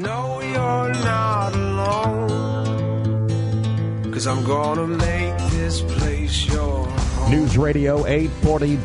No, you're not alone. Cause I'm gonna make this place your home. News Radio 840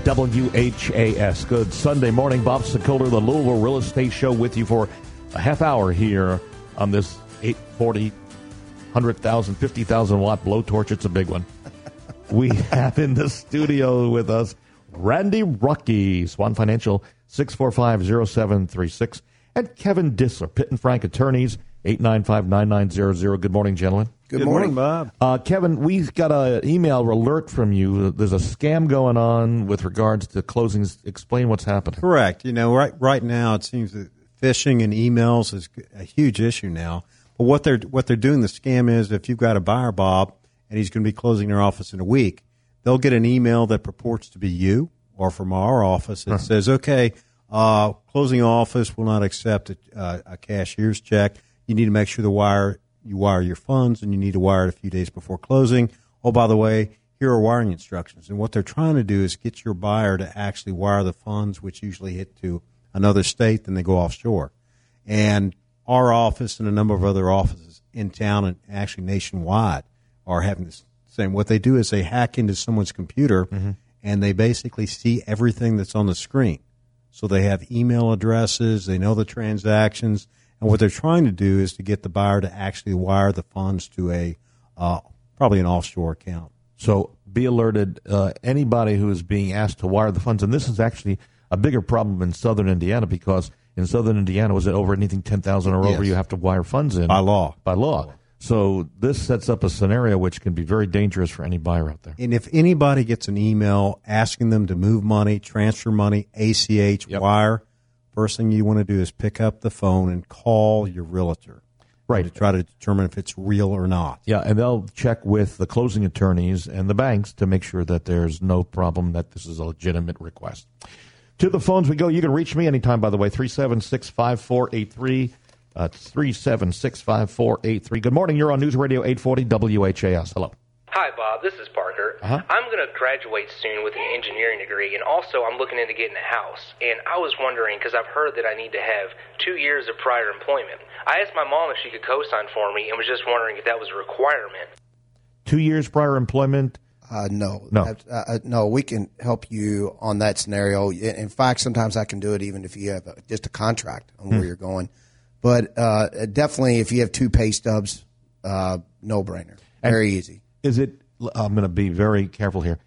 WHAS. Good Sunday morning. Bob Sokoler, the Louisville Real Estate Show, with you for a half hour here on this 840, 100,000, 50,000 watt blowtorch. It's a big one. we have in the studio with us Randy Rocky, Swan Financial, 6450736, and Kevin Disler, Pitt and Frank Attorneys, 895-9900. Good morning, gentlemen. Good, morning, Bob. Uh, Kevin, we've got an email alert from you. There's a scam going on with regards to closings. Explain what's happening. Correct. You know, right right now it seems that phishing and emails is a huge issue now. But what they're what they're doing, the scam is if you've got a buyer, Bob, and he's going to be closing their office in a week, they'll get an email that purports to be you or from our office that says, okay, uh, closing office will not accept a, uh, a cashier's check. You need to make sure the wire you wire your funds, and you need to wire it a few days before closing. Oh, by the way, here are wiring instructions. And what they're trying to do is get your buyer to actually wire the funds, which usually hit to another state, then they go offshore. And our office and a number of other offices in town and actually nationwide are having this same. What they do is they hack into someone's computer and they basically see everything that's on the screen. So they have email addresses, they know the transactions, and what they're trying to do is to get the buyer to actually wire the funds to a uh, probably an offshore account. So be alerted. Uh, anybody who is being asked to wire the funds, and this is actually a bigger problem in southern Indiana because in southern Indiana, was it over anything ten thousand or over? Yes. You have to wire funds in By law. By law. So this sets up a scenario which can be very dangerous for any buyer out there. And if anybody gets an email asking them to move money, transfer money, ACH, Yep. wire, first thing you want to do is pick up the phone and call your realtor. Right. To try to determine if it's real or not. Yeah, and they'll check with the closing attorneys and the banks to make sure that there's no problem that this is a legitimate request. To the phones we go. You can reach me anytime, by the way, 376 5483. Uh, 376 5483. Good morning. You're on News Radio 840 WHAS. Hello. Hi, Bob. This is Parker. Uh-huh. I'm going to graduate soon with an engineering degree, and also I'm looking into getting a house. And I was wondering, because I've heard that I need to have two years of prior employment. I asked my mom if she could co sign for me and was just wondering if that was a requirement. Two years prior employment. Uh, no, No. Uh, uh, no. We can help you on that scenario. In in fact, sometimes I can do it even if you have a, just a contract on Hmm. where you're going. But uh, definitely, if you have two pay stubs, uh, no brainer. Very easy. Is it, I'm going to be very careful here.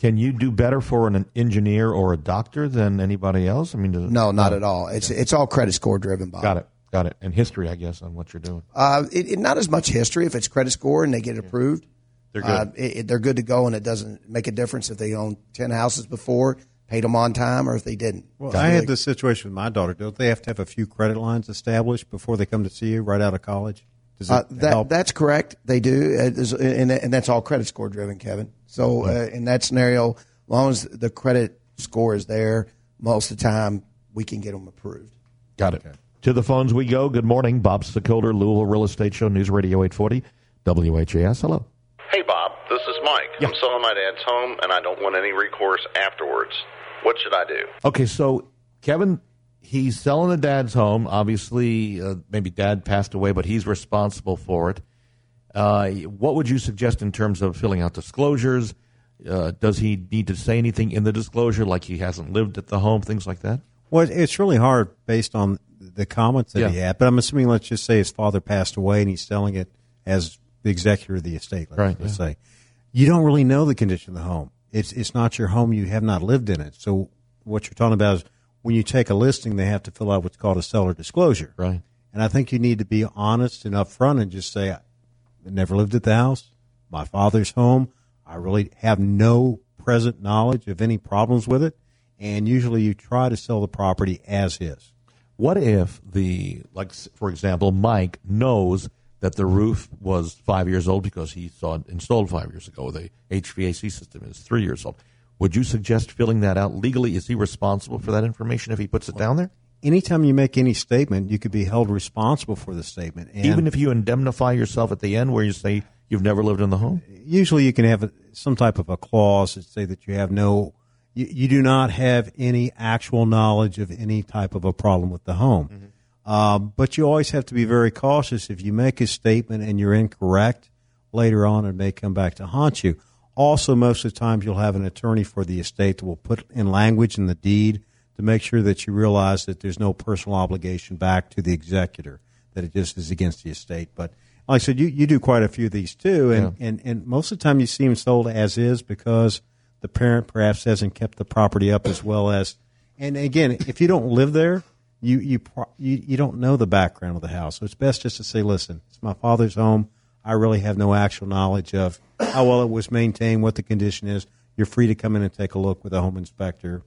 Can you do better for an engineer or a doctor than anybody else? I mean, No, not at all. It's it's all credit score driven. Bob. Got it. Got it. And history, I guess, on what you're doing. Uh, it, it, not as much history if it's credit score and they get it approved. They're good. Uh, it- they're good to go, and it doesn't make a difference if they own ten houses before, paid them on time, or if they didn't. Well, I had this situation with my daughter. Don't they have to have a few credit lines established before they come to see you right out of college? Does it Uh, that help? that's correct. They do, Uh, and, and that's all credit score driven, Kevin. So uh, in that scenario, as long as the credit score is there, most of the time we can get them approved. Got it. To the phones we go. Good morning. Bob Sokoler, Louisville Real Estate Show, News Radio 840, WHAS. Hello. Hey, Bob, this is Mike. I'm selling my dad's home, and I don't want any recourse afterwards. What should I do? Okay, so Kevin, he's selling the dad's home. Obviously, uh, maybe dad passed away, but he's responsible for it. Uh, what would you suggest in terms of filling out disclosures? Uh, does he need to say anything in the disclosure, like he hasn't lived at the home, things like that? Well, it's really hard based on the comments that Yeah. he had. But I'm assuming, let's just say his father passed away and he's selling it as the executor of the estate. Let's, Right, let's say you don't really know the condition of the home. It's it's not your home. You have not lived in it. So what you're talking about is when you take a listing, they have to fill out what's called a seller disclosure. Right. And I think you need to be honest and upfront and just say, I never lived at the house. My father's home. I really have no present knowledge of any problems with it. And usually you try to sell the property as is. What if the, like, for example, Mike knows that the roof was five years old because he saw it installed five years ago? The HVAC system is three years old. Would you suggest filling that out legally? Is he responsible for that information if he puts it down there? Anytime you make any statement, you could be held responsible for the statement. And Even if you indemnify yourself at the end where you say you've never lived in the home? usually you can have a, some type of a clause that say that you have no, you, you do not have any actual knowledge of any type of a problem with the home. Mm-hmm. Um, but you always have to be very cautious. If you make a statement and you're incorrect, later on it may come back to haunt you. Also, most of the times you'll have an attorney for the estate that will put in language in the deed to make sure that you realize that there's no personal obligation back to the executor, that it just is against the estate. But like I said, you, you do quite a few of these too, and, Yeah. and, and most of the time you see them sold as is because the parent perhaps hasn't kept the property up as well as. And again, if you don't live there, you you you, you don't know the background of the house, so it's best just to say, "Listen, it's my father's home. I really have no actual knowledge of how well it was maintained, what the condition is. You're free to come in and take a look with a home inspector."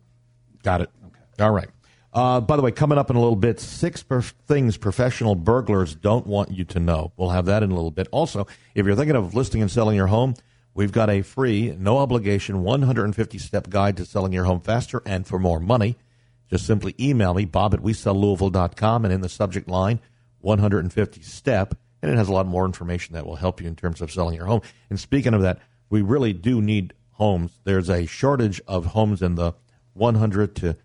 Got it. Okay. All right. Uh, by the way, coming up in a little bit, six per- things professional burglars don't want you to know. We'll have that in a little bit. Also, if you're thinking of listing and selling your home, we've got a free, no obligation, 150 step guide to selling your home faster and for more money. Just simply email me, bob at wesellouisville.com, and in the subject line, 150 step. And it has a lot more information that will help you in terms of selling your home. And speaking of that, we really do need homes. There's a shortage of homes in the 100 to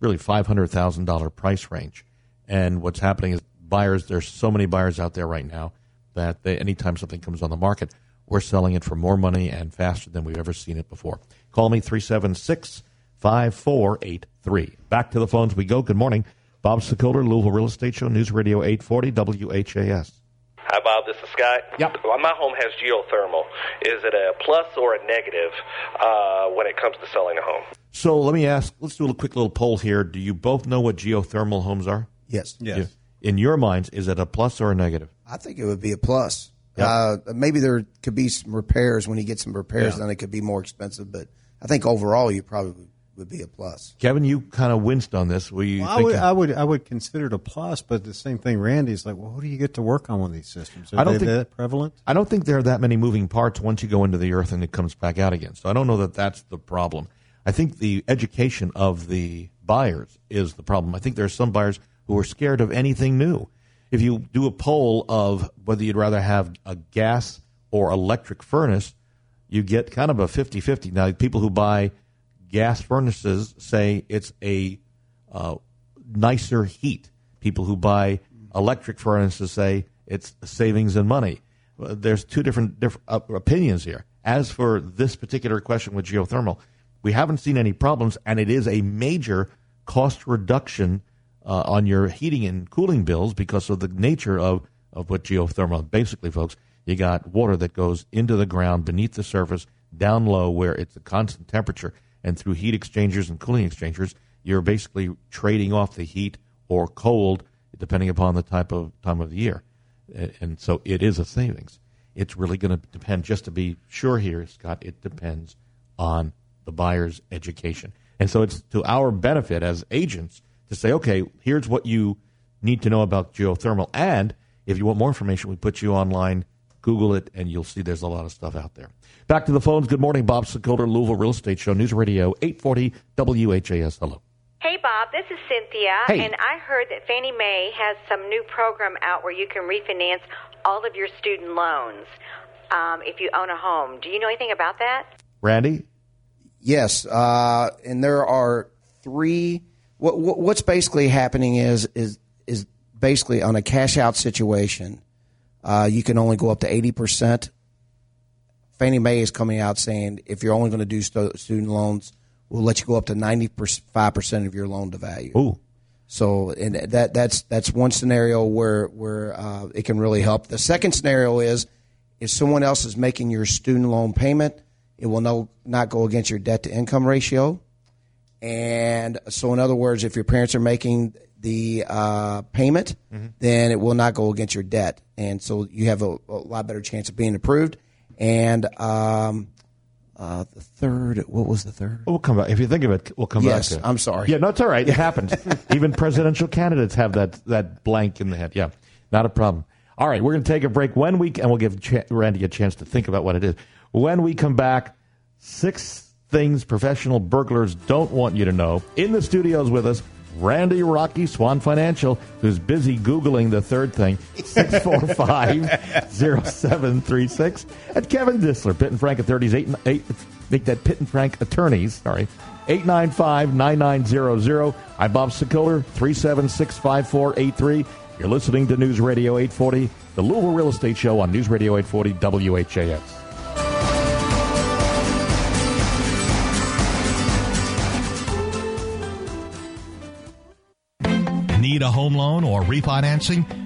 really $500,000 price range. And what's happening is buyers, there's so many buyers out there right now that they, anytime something comes on the market, we're selling it for more money and faster than we've ever seen it before. Call me 376 5483. Back to the phones we go. Good morning. Bob Sokoler, Louisville Real Estate Show, News Radio 840 WHAS. Hi, Bob. This is Scott. Yep. Well, my home has geothermal. Is it a plus or a negative uh, when it comes to selling a home? So let me ask, let's do a quick little poll here. Do you both know what geothermal homes are? Yes. Yes. In your minds, is it a plus or a negative? I think it would be a plus. Yep. Uh, maybe there could be some repairs when you get some repairs, Yeah. then it could be more expensive. But I think overall, you probably would be a plus. Kevin, you kind of winced on this. Were you Well, I would, I would, I would consider it a plus, but the same thing. Randy's like, well, who do you get to work on one of these systems? Are I don't they think- that prevalent? I don't think there are that many moving parts once you go into the earth and it comes back out again. So I don't know that that's the problem. I think the education of the buyers is the problem. I think there are some buyers who are scared of anything new. If you do a poll of whether you'd rather have a gas or electric furnace, you get kind of a 50 50. Now, people who buy gas furnaces say it's a uh, nicer heat. People who buy electric furnaces say it's savings in money. Uh, There's two different, different uh, opinions here. As for this particular question with geothermal, we haven't seen any problems, and it is a major cost reduction uh, on your heating and cooling bills because of the nature of, of what geothermal. Basically, folks, you got water that goes into the ground beneath the surface, down low, where it's a constant temperature, and through heat exchangers and cooling exchangers, you're basically trading off the heat or cold, depending upon the type of time of the year. And so it is a savings. It's really going to depend, just to be sure here, Scott, it depends on the buyer's education. And so it's to our benefit as agents to say, okay, here's what you need to know about geothermal. And if you want more information, we put you online, Google it, and you'll see there's a lot of stuff out there. Back to the phones. Good morning, Bob Sokoler, Louisville Real Estate Show, News Radio 840 WHAS. Hello. Hey, Bob, this is Cynthia, Hey. and I heard that Fannie Mae has some new program out where you can refinance all of your student loans um, if you own a home. Do you know anything about that? Randy? Yes, uh, and there are three. What, what, what's basically happening is is is basically on a cash out situation. Uh, you can only go up to eighty percent. Fannie Mae is coming out saying if you're only going to do stu- student loans, we'll let you go up to ninety five percent of your loan to value. Ooh. So, and that that's that's one scenario where where uh, it can really help. The second scenario is if someone else is making your student loan payment, it will no not go against your debt to income ratio. And so, in other words, if your parents are making the uh, payment, then it will not go against your debt, and so you have a, a lot better chance of being approved. And um, uh, the third, what was the third? We'll come back. If you think of it, we'll come Yes, back it. I'm sorry. Yeah, no, it's all right. It happens. Even presidential candidates have that, that blank in the head. Yeah, not a problem. All right, we're going to take a break. When we and we'll give Ch- Randy a chance to think about what it is. When we come back, six things professional burglars don't want you to know. In the studios with us, Randy Rocky Swan Financial, who's busy Googling the third thing, 645-0736. And Kevin Disler, Pitt and Frank Attorneys, eight, eight, make that Pitt and Frank Attorneys, sorry, 895 9900. I'm Bob Sokoler, 376 5483. You're listening to News Radio 840, the Louisville Real Estate Show on News Radio 840 WHAS. Need a home loan or refinancing?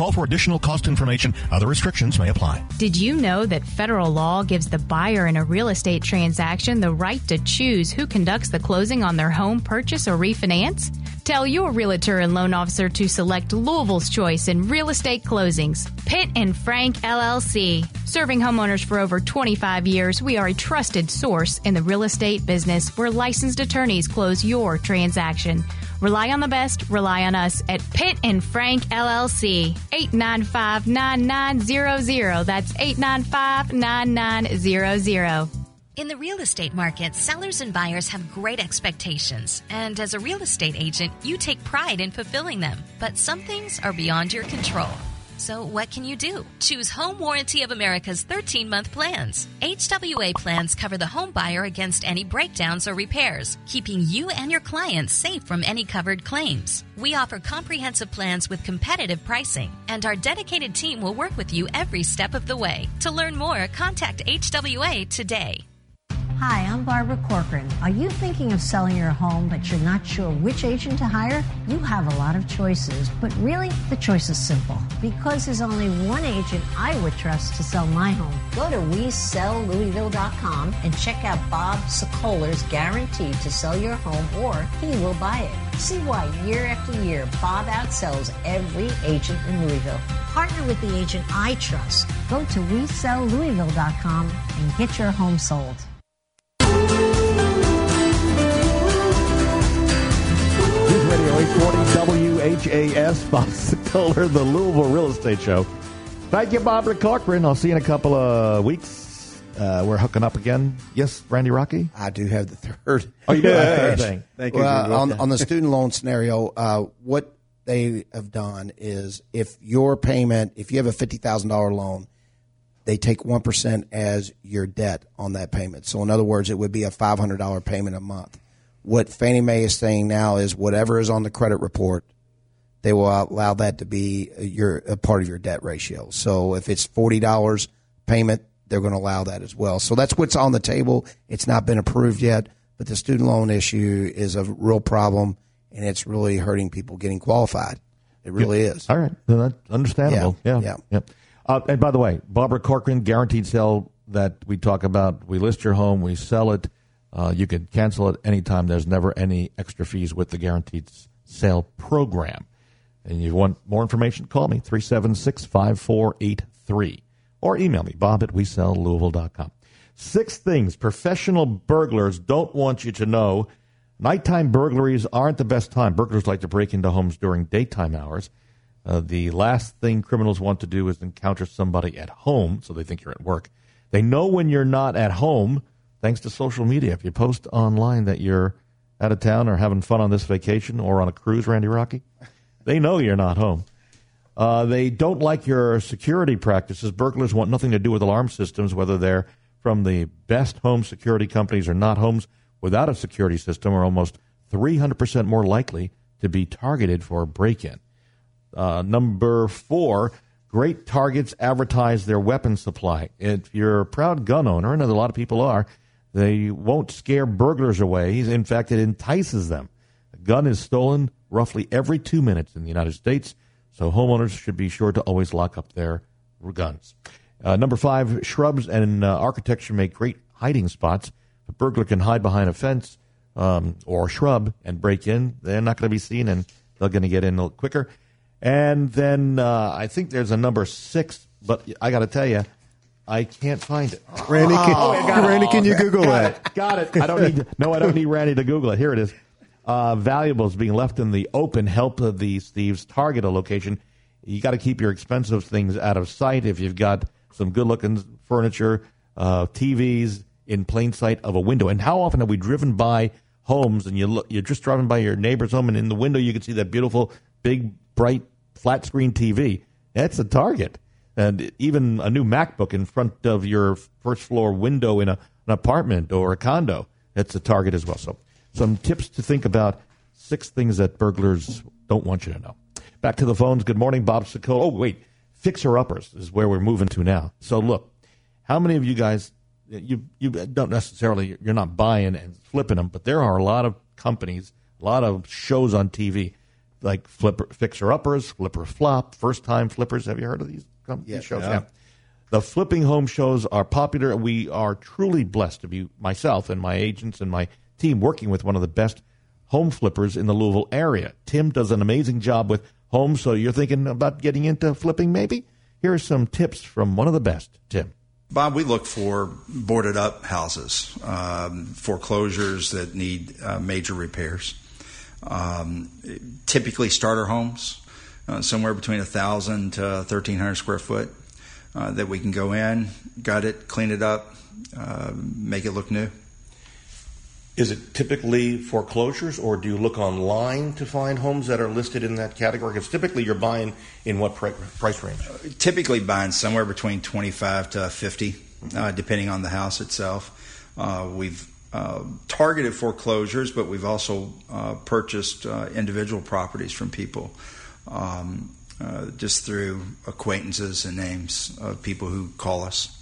Call for additional cost information. Other restrictions may apply. Did you know that federal law gives the buyer in a real estate transaction the right to choose who conducts the closing on their home purchase or refinance? Tell your realtor and loan officer to select Louisville's choice in real estate closings. Pitt and Frank LLC. Serving homeowners for over 25 years, we are a trusted source in the real estate business where licensed attorneys close your transaction. Rely on the best, rely on us at Pitt and Frank LLC. 895 9900. That's 895 9900. In the real estate market, sellers and buyers have great expectations, and as a real estate agent, you take pride in fulfilling them. But some things are beyond your control. So, what can you do? Choose Home Warranty of America's 13 month plans. HWA plans cover the home buyer against any breakdowns or repairs, keeping you and your clients safe from any covered claims. We offer comprehensive plans with competitive pricing, and our dedicated team will work with you every step of the way. To learn more, contact HWA today. Hi, I'm Barbara Corcoran. Are you thinking of selling your home but you're not sure which agent to hire? You have a lot of choices, but really the choice is simple. Because there's only one agent I would trust to sell my home. Go to WeSellLouisville.com and check out Bob Sokoler's guarantee to sell your home or he will buy it. See why year after year Bob outsells every agent in Louisville. Partner with the agent I trust. Go to WeSellLouisville.com and get your home sold. 840 WHAS, Bob Sokoler, the Louisville Real Estate Show. Thank you, Barbara Corcoran. I'll see you in a couple of weeks. Uh, we're hooking up again. Yes, Randy Rocky? I do have the third. Oh, you do have the third thing. Thank you. Well, on, on the student loan scenario, uh, what they have done is if your payment, if you have a fifty thousand dollar loan, they take one percent as your debt on that payment. So in other words, it would be a five hundred dollar payment a month. What Fannie Mae is saying now is whatever is on the credit report, they will allow that to be your a part of your debt ratio. So if it's forty dollars payment, they're going to allow that as well. So that's what's on the table. It's not been approved yet, but the student loan issue is a real problem, and it's really hurting people getting qualified. It really is. All right. Then That's understandable. Yeah, Yeah. Yeah. Uh, and by the way, Barbara Corcoran, guaranteed sale that we talk about. We list your home, we sell it. Uh, you can cancel it anytime. There's never any extra fees with the guaranteed sale program. And if you want more information, call me, 376 5483. Or email me, bob at WeSellLouisville.com. Six things professional burglars don't want you to know. Nighttime burglaries aren't the best time. Burglars like to break into homes during daytime hours. Uh, the last thing criminals want to do is encounter somebody at home, so they think you're at work. They know when you're not at home, thanks to social media. If you post online that you're out of town or having fun on this vacation or on a cruise, Randy Rocky, they know you're not home. Uh, they don't like your security practices. Burglars want nothing to do with alarm systems, whether they're from the best home security companies or not. Homes without a security system are almost 300% more likely to be targeted for a break in. Uh, number four, great targets advertise their weapon supply. If you're a proud gun owner, and a lot of people are, they won't scare burglars away. In fact, it entices them. A gun is stolen roughly every two minutes in the United States, so homeowners should be sure to always lock up their guns. Uh, number five, shrubs and uh, architecture make great hiding spots. A burglar can hide behind a fence um, or a shrub and break in. They're not going to be seen, and they're going to get in quicker. And then uh, I think there's a number six, but I got to tell you, I can't find it. Randy, can, Oh. Randy, can you Google Got that? it. Got it. I don't need. To, no, I don't need Randy to Google it. Here it is. Uh, valuables being left in the open help these thieves target a location. You got to keep your expensive things out of sight. If you've got some good-looking furniture, uh, TVs in plain sight of a window, and how often have we driven by homes and you look, you're just driving by your neighbor's home, and in the window you can see that beautiful, big, bright, flat screen TV. That's a target and even a new MacBook in front of your first floor window in a, an apartment or a condo. That's a target as well. So, some tips to think about. Six things that burglars don't want you to know. Back to the phones. Good morning, Bob Sicko. Oh, wait. Fixer uppers is where we're moving to now. So, look, how many of you guys, you, you don't necessarily, you're not buying and flipping them, but there are a lot of companies, a lot of shows on TV like flipper, fixer uppers, flipper flop, first time flippers. Have you heard of these, com- these shows? Yeah. The flipping home shows are popular. We are truly blessed to be myself and my agents and my team working with one of the best home flippers in the Louisville area. Tim does an amazing job with homes, so you're thinking about getting into flipping maybe? Here are some tips from one of the best, Tim. Bob, we look for boarded up houses, um, foreclosures that need uh, major repairs. Um, typically, starter homes, uh, somewhere between 1,000 to 1,300 square foot, uh, that we can go in, gut it, clean it up, uh, make it look new. Is it typically foreclosures, or do you look online to find homes that are listed in that category? Because typically you're buying in what pri- price range? Typically, buying somewhere between 25 to 50, uh, depending on the house itself. Uh, we've uh, targeted foreclosures, but we've also uh, purchased uh, individual properties from people um, uh, just through acquaintances and names of people who call us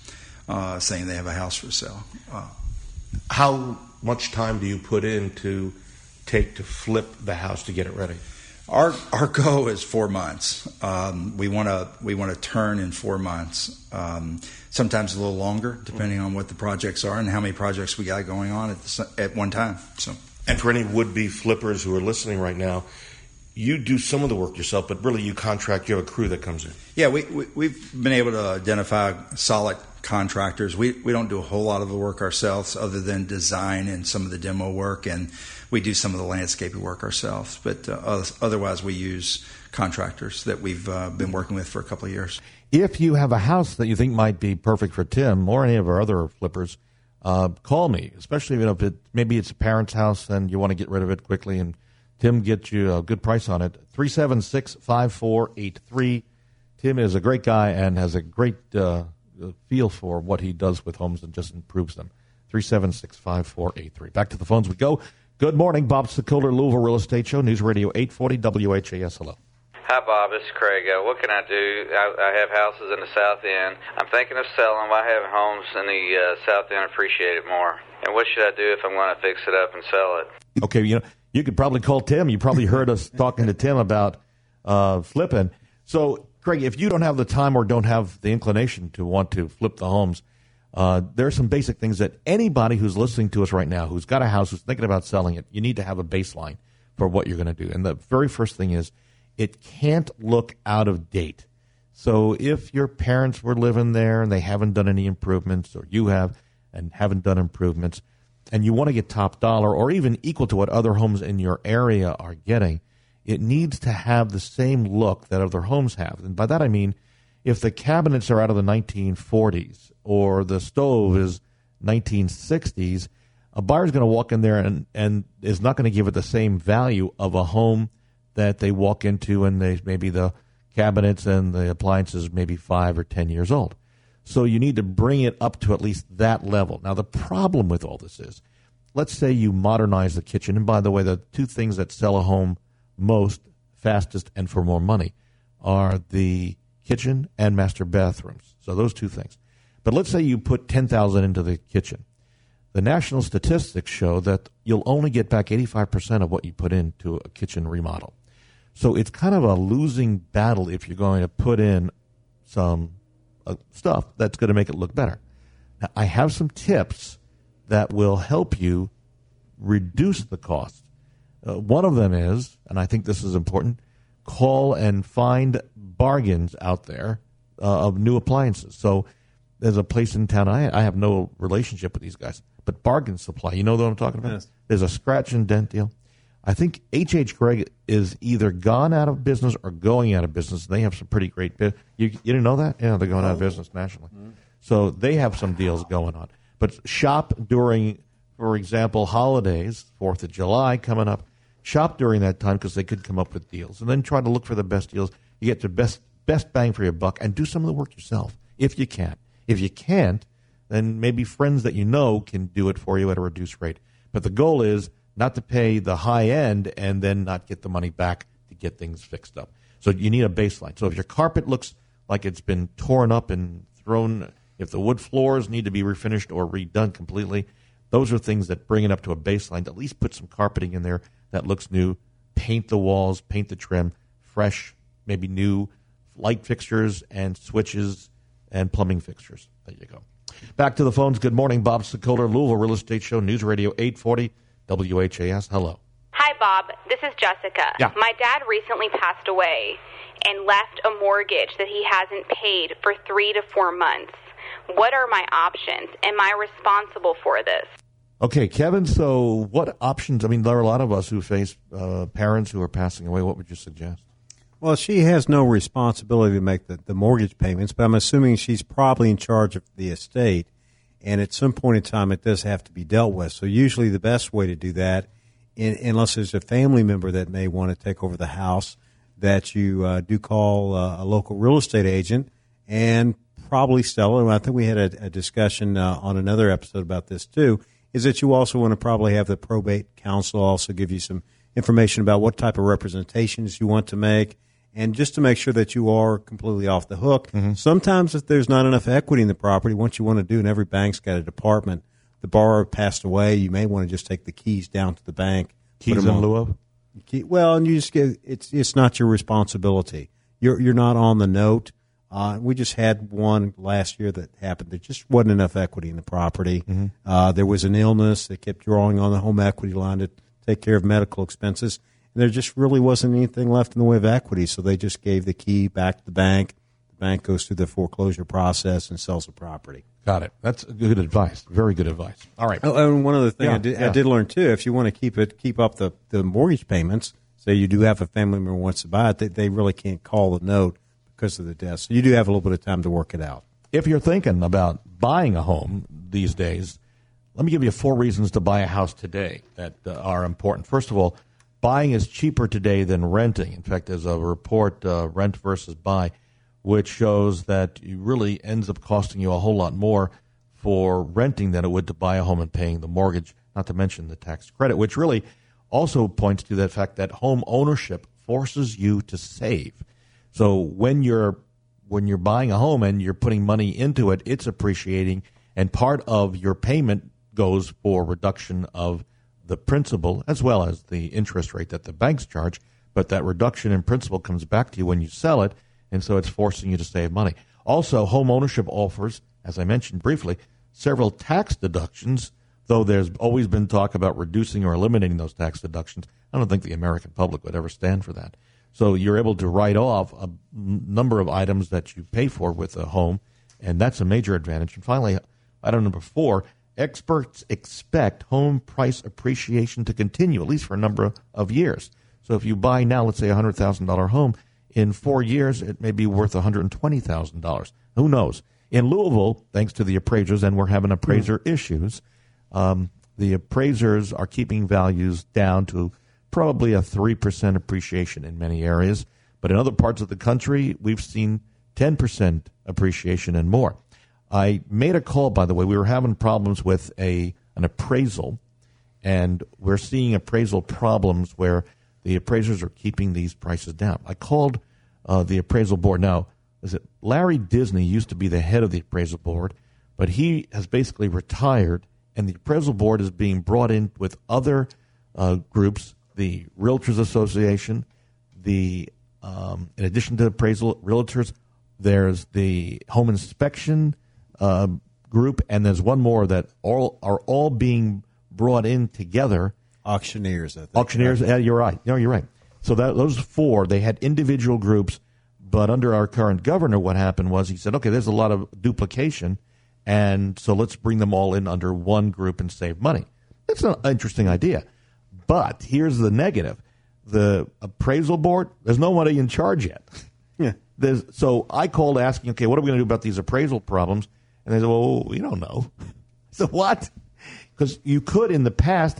uh, saying they have a house for sale. Uh, How much time do you put in to take to flip the house to get it ready? Our our goal is four months. Um, we want to we want to turn in four months. Um, sometimes a little longer, depending on what the projects are and how many projects we got going on at the, at one time. So, And for any would-be flippers who are listening right now, you do some of the work yourself, but really you contract. You have a crew that comes in. yeah, we, we we've been able to identify solid contractors. We we don't do a whole lot of the work ourselves, other than design and some of the demo work, and we do some of the landscaping work ourselves. But uh, otherwise, we use contractors that we've uh, been working with for a couple of years. If you have a house that you think might be perfect for Tim or any of our other flippers, uh, call me. Especially you know, if it maybe it's a parent's house and you want to get rid of it quickly, and Tim gets you a good price on it. Three seven six five four eight three. Tim is a great guy and has a great uh, feel for what he does with homes and just improves them. Three seven six five four eight three. Back to the phones we go. Good morning, Bob Sokoler, Louisville Real Estate Show, News Radio eight forty WHAS. Hello. Hi, Bob. This is Craig. Uh, what can I do? I, I have houses in the South End. I'm thinking of selling them. I have homes in the uh, South End. Appreciate it more. And what should I do if I'm going to fix it up and sell it? Okay, you know, you could probably call Tim. You probably heard us talking to Tim about uh, flipping. So, Craig, if you don't have the time or don't have the inclination to want to flip the homes, uh, there are some basic things that anybody who's listening to us right now, who's got a house, who's thinking about selling it, you need to have a baseline for what you're going to do. And the very first thing is, it can't look out of date. So if your parents were living there and they haven't done any improvements, or you have and haven't done improvements, and you want to get top dollar or even equal to what other homes in your area are getting, it needs to have the same look that other homes have. And by that I mean, if the cabinets are out of the 1940s or the stove is 1960s, a buyer's going to walk in there and, and is not going to give it the same value of a home that they walk into and they maybe the cabinets and the appliances maybe five or ten years old. So you need to bring it up to at least that level. Now the problem with all this is, let's say you modernize the kitchen, and by the way, the two things that sell a home most, fastest, and for more money are the kitchen and master bathrooms. So those two things. But let's say you put ten thousand into the kitchen. The national statistics show that you'll only get back 85% of what you put into a kitchen remodel. So it's kind of a losing battle if you're going to put in some uh, stuff that's going to make it look better. Now, I have some tips that will help you reduce the cost. Uh, one of them is, and I think this is important, call and find bargains out there uh, of new appliances. So there's a place in town. I I have no relationship with these guys, but Bargain Supply. You know what I'm talking about? Yes. There's a scratch and dent deal. I think H. H. Gregg is either gone out of business or going out of business. They have some pretty great. Bu- you you didn't know that? Yeah, they're going out of business nationally. Mm-hmm. So they have some deals going on. But shop during, for example, holidays, Fourth of July coming up. Shop during that time because they could come up with deals, and then try to look for the best deals. You get the best best bang for your buck, and do some of the work yourself if you can. If you can't, then maybe friends that you know can do it for you at a reduced rate. But the goal is not to pay the high end and then not get the money back to get things fixed up. So you need a baseline. So if your carpet looks like it's been torn up and thrown, if the wood floors need to be refinished or redone completely, those are things that bring it up to a baseline. To at least put some carpeting in there that looks new. Paint the walls, paint the trim, fresh, maybe new light fixtures and switches and plumbing fixtures. There you go. Back to the phones. Good morning, Bob Sokoler, Louisville Real Estate Show, News Radio 840 WHAS. Hello. Hi, Bob. This is Jessica. Yeah. My dad recently passed away and left a mortgage that he hasn't paid for three to four months. What are my options? Am I responsible for this? Okay, Kevin. So, what options? I mean, there are a lot of us who face uh, parents who are passing away. What would you suggest? Well, she has no responsibility to make the, the mortgage payments, but I'm assuming she's probably in charge of the estate. And at some point in time, it does have to be dealt with. So, usually, the best way to do that, in, unless there's a family member that may want to take over the house, that you uh, do call uh, a local real estate agent and probably sell it. I think we had a, a discussion uh, on another episode about this too. Is that you also want to probably have the probate counsel also give you some information about what type of representations you want to make, and just to make sure that you are completely off the hook. Sometimes, if there's not enough equity in the property, what you want to do, and every bank's got a department. The borrower passed away. You may want to just take the keys down to the bank. Keys in lieu of? Key- Well, and you just get it's it's not your responsibility. You're you're not on the note. Uh, we just had one last year that happened. There just wasn't enough equity in the property. Uh, there was an illness. that kept drawing on the home equity line to take care of medical expenses, and there just really wasn't anything left in the way of equity. So they just gave the key back to the bank. The bank goes through the foreclosure process and sells the property. Got it. That's good advice. Very good advice. All right. Oh, and one other thing Yeah, I, did, I did learn too, if you want to keep it, keep up the, the mortgage payments. Say you do have a family member who wants to buy it, they, they really can't call the note because of the death. So you do have a little bit of time to work it out. If you're thinking about buying a home these days, let me give you four reasons to buy a house today that uh, are important. First of all, buying is cheaper today than renting. In fact, there's a report, uh, Rent versus Buy, which shows that it really ends up costing you a whole lot more for renting than it would to buy a home and paying the mortgage, not to mention the tax credit, which really also points to the fact that home ownership forces you to save. So when you're when you're buying a home and you're putting money into it, it's appreciating, and part of your payment goes for reduction of the principal as well as the interest rate that the banks charge. But that reduction in principal comes back to you when you sell it, and so it's forcing you to save money. Also, home ownership offers, as I mentioned briefly, several tax deductions. Though there's always been talk about reducing or eliminating those tax deductions, I don't think the American public would ever stand for that. So you're able to write off a number of items that you pay for with a home, and that's a major advantage. And finally, item number four: experts expect home price appreciation to continue at least for a number of years. So if you buy now, let's say a hundred thousand dollar home, in four years it may be worth one hundred twenty thousand dollars. Who knows? In Louisville, thanks to the appraisers, and we're having appraiser issues, um, the appraisers are keeping values down to probably a 3% appreciation in many areas. But in other parts of the country, we've seen 10% appreciation and more. I made a call, by the way. We were having problems with a an appraisal, and we're seeing appraisal problems where the appraisers are keeping these prices down. I called uh, the appraisal board. Now, is it Larry Disney used to be the head of the appraisal board, but he has basically retired, and the appraisal board is being brought in with other uh, groups, the Realtors Association, the um, in addition to appraisal realtors, there's the home inspection uh, group, and there's one more that all are all being brought in together. Auctioneers, I think. Auctioneers. Yeah, you're right. No, you're right. So that, those four, they had individual groups But under our current governor, what happened was he said, okay, there's a lot of duplication, and so let's bring them all in under one group and save money. That's an interesting idea. But here's the negative the appraisal board, there's nobody in charge yet. Yeah. There's, so I called asking, okay, what are we going to do about these appraisal problems? And they said, well, we don't know. so what? Because you could, in the past,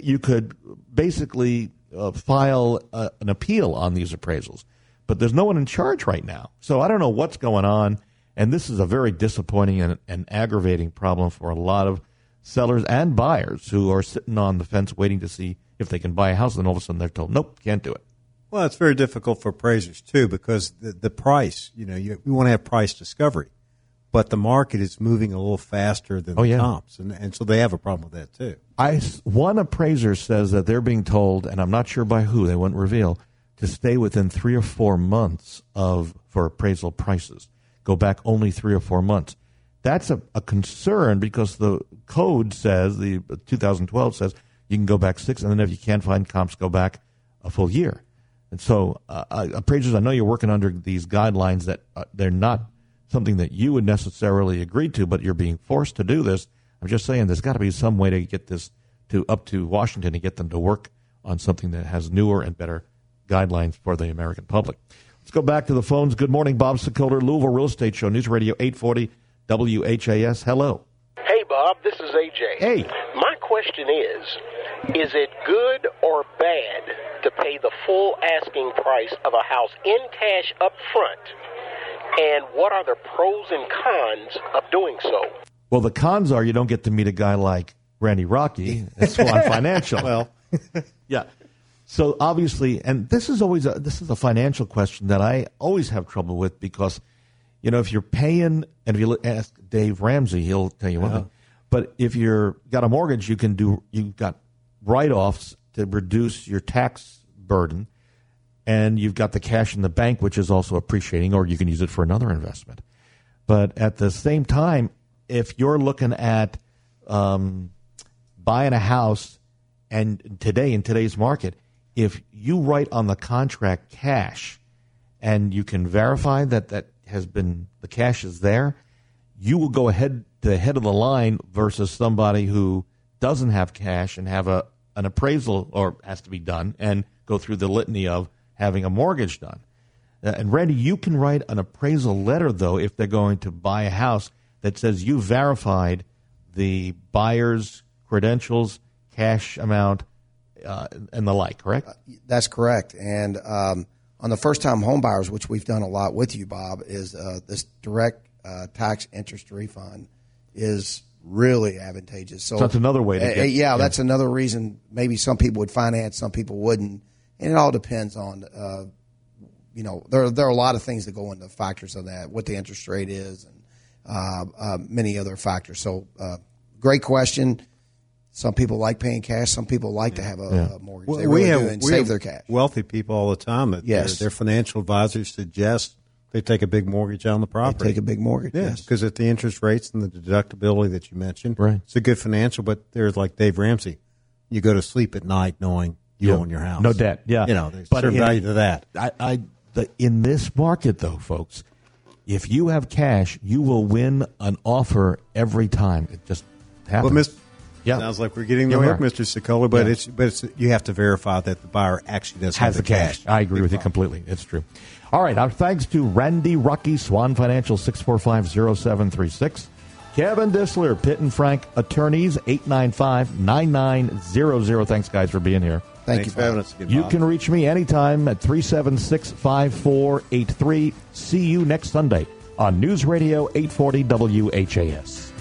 you could basically uh, file uh, an appeal on these appraisals, but there's no one in charge right now. So I don't know what's going on, and this is a very disappointing and, and aggravating problem for a lot of sellers and buyers who are sitting on the fence waiting to see if they can buy a house, and all of a sudden they're told, nope, can't do it. Well, it's very difficult for appraisers too because the, the price, you know, you, we want to have price discovery, but the market is moving a little faster than Oh, the yeah. comps, and, and so they have a problem with that too. I one appraiser says that they're being told, and I'm not sure by who, they wouldn't reveal, to stay within three or four months of for appraisal prices. Go back only three or four months. That's a, a concern because the code says the 2012 says you can go back six, and then if you can't find comps, go back a full year. And so, uh, uh, appraisers, I know you're working under these guidelines that uh, they're not something that you would necessarily agree to, but you're being forced to do this. I'm just saying there's got to be some way to get this to up to Washington to get them to work on something that has newer and better guidelines for the American public. Let's go back to the phones. Good morning, Bob Sokoler, Louisville Real Estate Show, News Radio 840 WHAS. Hello. Hey, Bob, this is AJ. Hey. My question is Is it good or bad to pay the full asking price of a house in cash up front? And what are the pros and cons of doing so? Well, the cons are you don't get to meet a guy like Randy Rocky at Swan Financial. well, yeah. So obviously, and this is always a, this is a financial question that I always have trouble with because, you know, if you're paying, and if you ask Dave Ramsey, he'll tell you one Yeah. thing. But if you're got a mortgage, you can do you've got write-offs to reduce your tax burden, and you've got the cash in the bank, which is also appreciating, or you can use it for another investment. But at the same time, if you're looking at um, buying a house, and today in today's market, if you write on the contract cash, and you can verify that that has been the cash is there, you will go ahead to the head of the line versus somebody who doesn't have cash and have a an appraisal or has to be done and go through the litany of having a mortgage done. Uh, and Randy, you can write an appraisal letter though if they're going to buy a house that says you verified the buyer's credentials, cash amount, uh, and the like. Correct? That's correct. And um, on the first time home buyers, which we've done a lot with you, Bob, is uh, this direct uh, tax interest refund is really advantageous. So, So that's another way to Uh, get- yeah, yeah. that's another reason. Maybe some people would finance, some people wouldn't, and it all depends on. Uh, you know, there there are a lot of things that go into factors of that, what the interest rate is, and uh, uh, many other factors. So, uh, great question. Some people like paying cash. Some people like to have a, a mortgage. Well, they really we have, do and we save have their cash. Wealthy people all the time that Yes. their, their financial advisors suggest they take a big mortgage on the property. take a big mortgage, Yeah, yes. because at the interest rates and the deductibility that you mentioned, Right. it's a good financial. But there's like Dave Ramsey, you go to sleep at night knowing you Yeah. own your house, No debt. Yeah. you know, there's But certain in- value to that. I, I the, in this market though, folks, if you have cash, you will win an offer every time. It just happens. Well, Miss, Yeah. sounds like we're getting Yeah, the we hook. Mr. Sokoler. But Yeah. it's but it's you have to verify that the buyer actually does has have the cash. I agree with you completely. It's true. All right. Our thanks to Randy Rocky, Swan Financial, 645-0736. Kevin Dissler, Pitt and Frank Attorneys, 895-9900. Thanks, guys, for being here. Thank Thanks you, for having us again, You Bob. can reach me anytime at 376-5483. See you next Sunday on News Radio 840 WHAS.